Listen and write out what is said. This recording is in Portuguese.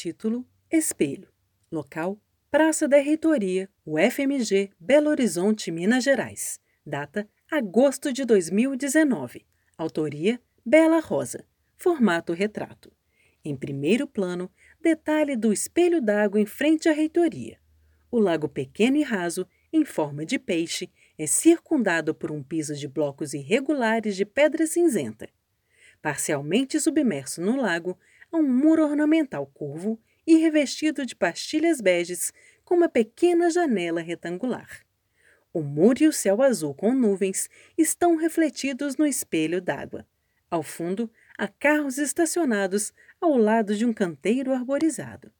Título: Espelho. Local: Praça da Reitoria, UFMG, Belo Horizonte, Minas Gerais. Data: agosto de 2019. Autoria: Bela Rosa. Formato retrato. Em primeiro plano, detalhe do espelho d'água em frente à reitoria. O lago pequeno e raso, em forma de peixe, é circundado por um piso de blocos irregulares de pedra cinzenta. Parcialmente submerso no lago, há um muro ornamental curvo e revestido de pastilhas beges com uma pequena janela retangular. O muro e o céu azul com nuvens estão refletidos no espelho d'água. Ao fundo, há carros estacionados ao lado de um canteiro arborizado.